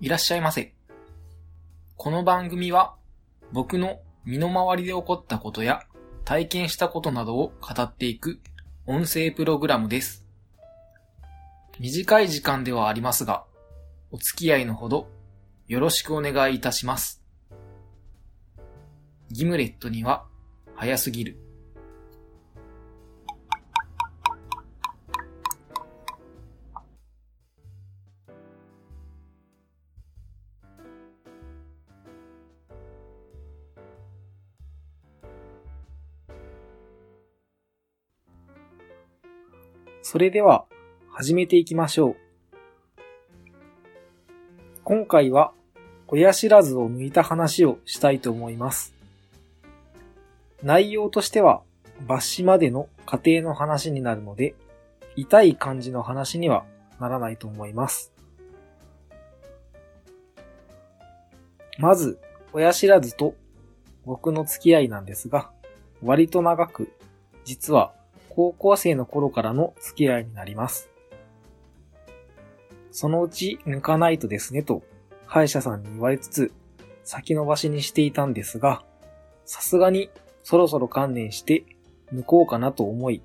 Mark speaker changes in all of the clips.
Speaker 1: いらっしゃいませ。この番組は僕の身の回りで起こったことや体験したことなどを語っていく音声プログラムです。短い時間ではありますが、お付き合いのほどよろしくお願いいたします。ギムレットには早すぎる。
Speaker 2: それでは、始めていきましょう。今回は、親知らずを抜いた話をしたいと思います。内容としては、抜歯までの過程の話になるので、痛い感じの話にはならないと思います。まず、親知らずと僕の付き合いなんですが、割と長く、実は高校生の頃からの付き合いになります。そのうち抜かないとですねと歯医者さんに言われつつ先延ばしにしていたんですが、さすがにそろそろ観念して抜こうかなと思い、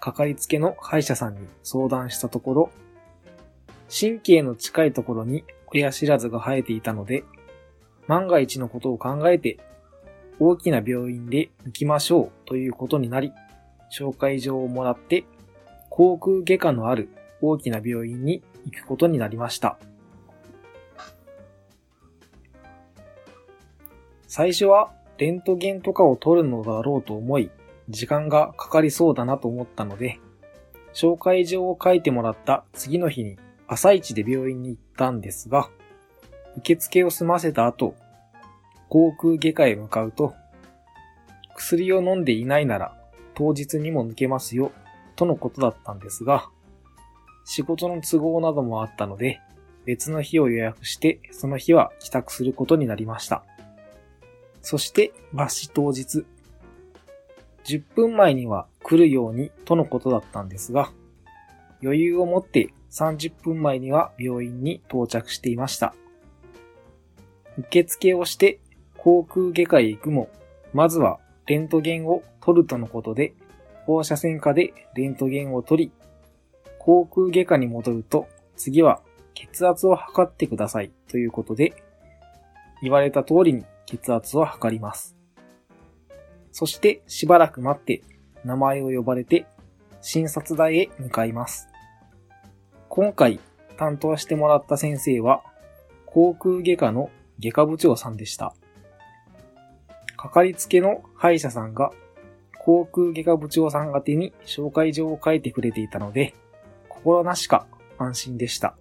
Speaker 2: かかりつけの歯医者さんに相談したところ、神経の近いところに親知らずが生えていたので、万が一のことを考えて大きな病院で抜きましょうということになり、紹介状をもらって、航空外科のある大きな病院に行くことになりました。最初はレントゲンとかを取るのだろうと思い、時間がかかりそうだなと思ったので、紹介状を書いてもらった次の日に朝一で病院に行ったんですが、受付を済ませた後、航空外科へ向かうと、薬を飲んでいないなら当日にも抜けますよ、とのことだったんですが、仕事の都合などもあったので、別の日を予約して、その日は帰宅することになりました。そして、抜歯当日。10分前には来るようにとのことだったんですが、余裕を持って30分前には病院に到着していました。受付をして航空外科へ行くも、まずはレントゲンを取るとのことで、放射線科でレントゲンを取り、航空外科に戻ると、次は血圧を測ってくださいということで、言われた通りに血圧を測ります。そしてしばらく待って名前を呼ばれて診察台へ向かいます。今回担当してもらった先生は航空外科の外科部長さんでした。かかりつけの歯医者さんが航空外科部長さん宛てに紹介状を書いてくれていたので、心なしか安心でした。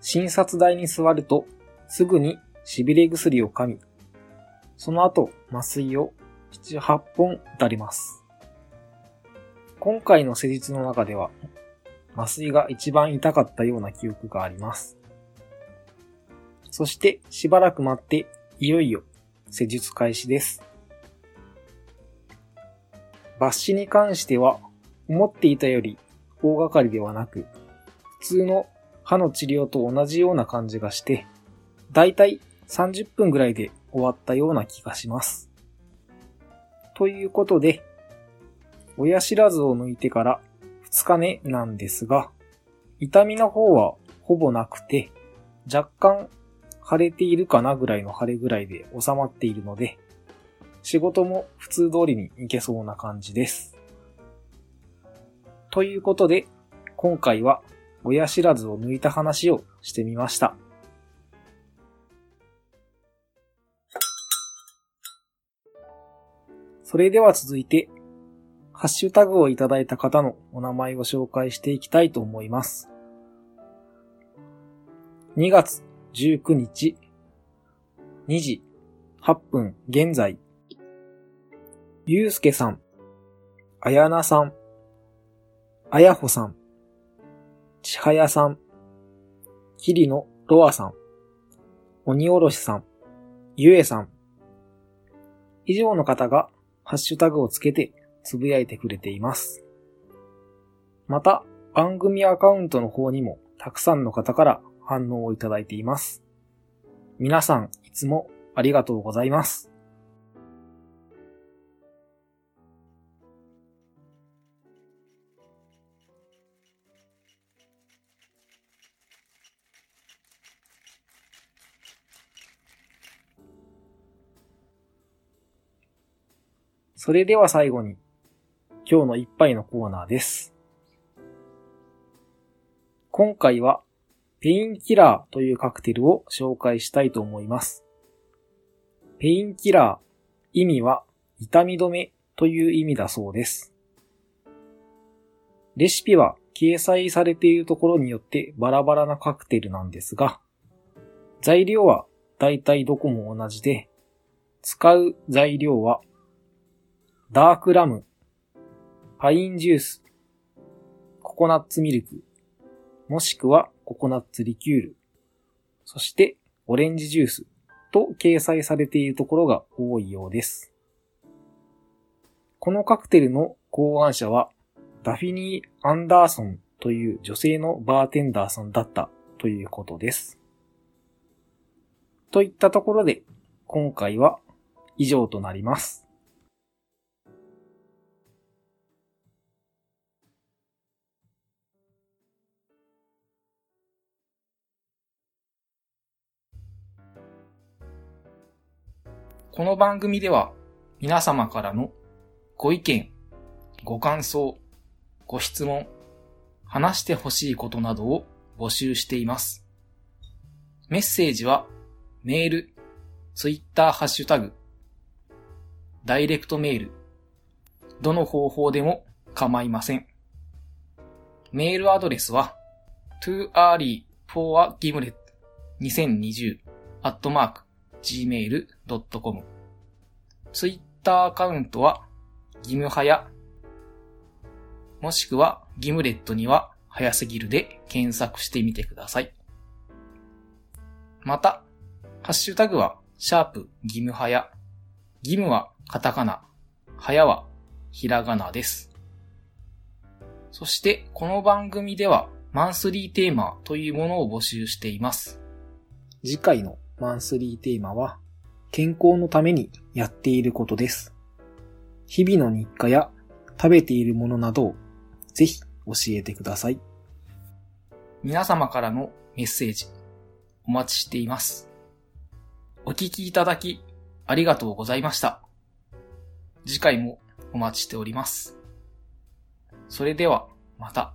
Speaker 2: 診察台に座ると、すぐに痺れ薬を噛み、その後麻酔を7、8本打たれます。今回の施術の中では、麻酔が一番痛かったような記憶があります。そしてしばらく待って、いよいよ施術開始です。抜歯に関しては、思っていたより大掛かりではなく、普通の歯の治療と同じような感じがして、だいたい30分ぐらいで終わったような気がします。ということで、親知らずを抜いてから2日目なんですが、痛みの方はほぼなくて、若干腫れているかなぐらいの腫れぐらいで収まっているので、仕事も普通通りに行けそうな感じです。ということで、今回は親知らずを抜いた話をしてみました。それでは続いて、ハッシュタグをいただいた方のお名前を紹介していきたいと思います。2月19日、2時8分現在、ゆうすけさん、あやなさん、あやほさん、ちはやさん、きりのろあさん、おにおろしさん、ゆえさん、以上の方がハッシュタグをつけてつぶやいてくれています。また、番組アカウントの方にもたくさんの方から反応をいただいています。皆さん、いつもありがとうございます。それでは最後に、今日の一杯のコーナーです。今回は、ペインキラーというカクテルを紹介したいと思います。ペインキラー、意味は痛み止めという意味だそうです。レシピは掲載されているところによってバラバラなカクテルなんですが、材料は大体どこも同じで、使う材料はダークラム、パインジュース、ココナッツミルク、もしくはココナッツリキュール、そしてオレンジジュースと掲載されているところが多いようです。このカクテルの考案者はダフィニー・アンダーソンという女性のバーテンダーさんだったということです。といったところで今回は以上となります。
Speaker 1: この番組では皆様からのご意見、ご感想、ご質問、話してほしいことなどを募集しています。メッセージはメール、ツイッターハッシュタグ、ダイレクトメール、どの方法でも構いません。メールアドレスは too early for a gimlet 2020 at mark gmail.com ツイッターアカウントはギムハヤもしくはギムレットには早すぎるで検索してみてください。また、ハッシュタグはシャープギムハヤギムはカタカナ、ハヤはひらがなです。そして、この番組ではマンスリーテーマというものを募集しています。
Speaker 2: 次回のマンスリーテーマは、健康のためにやっていることです。日々の日課や食べているものなどをぜひ教えてください。
Speaker 1: 皆様からのメッセージお待ちしています。お聞きいただきありがとうございました。次回もお待ちしております。それではまた。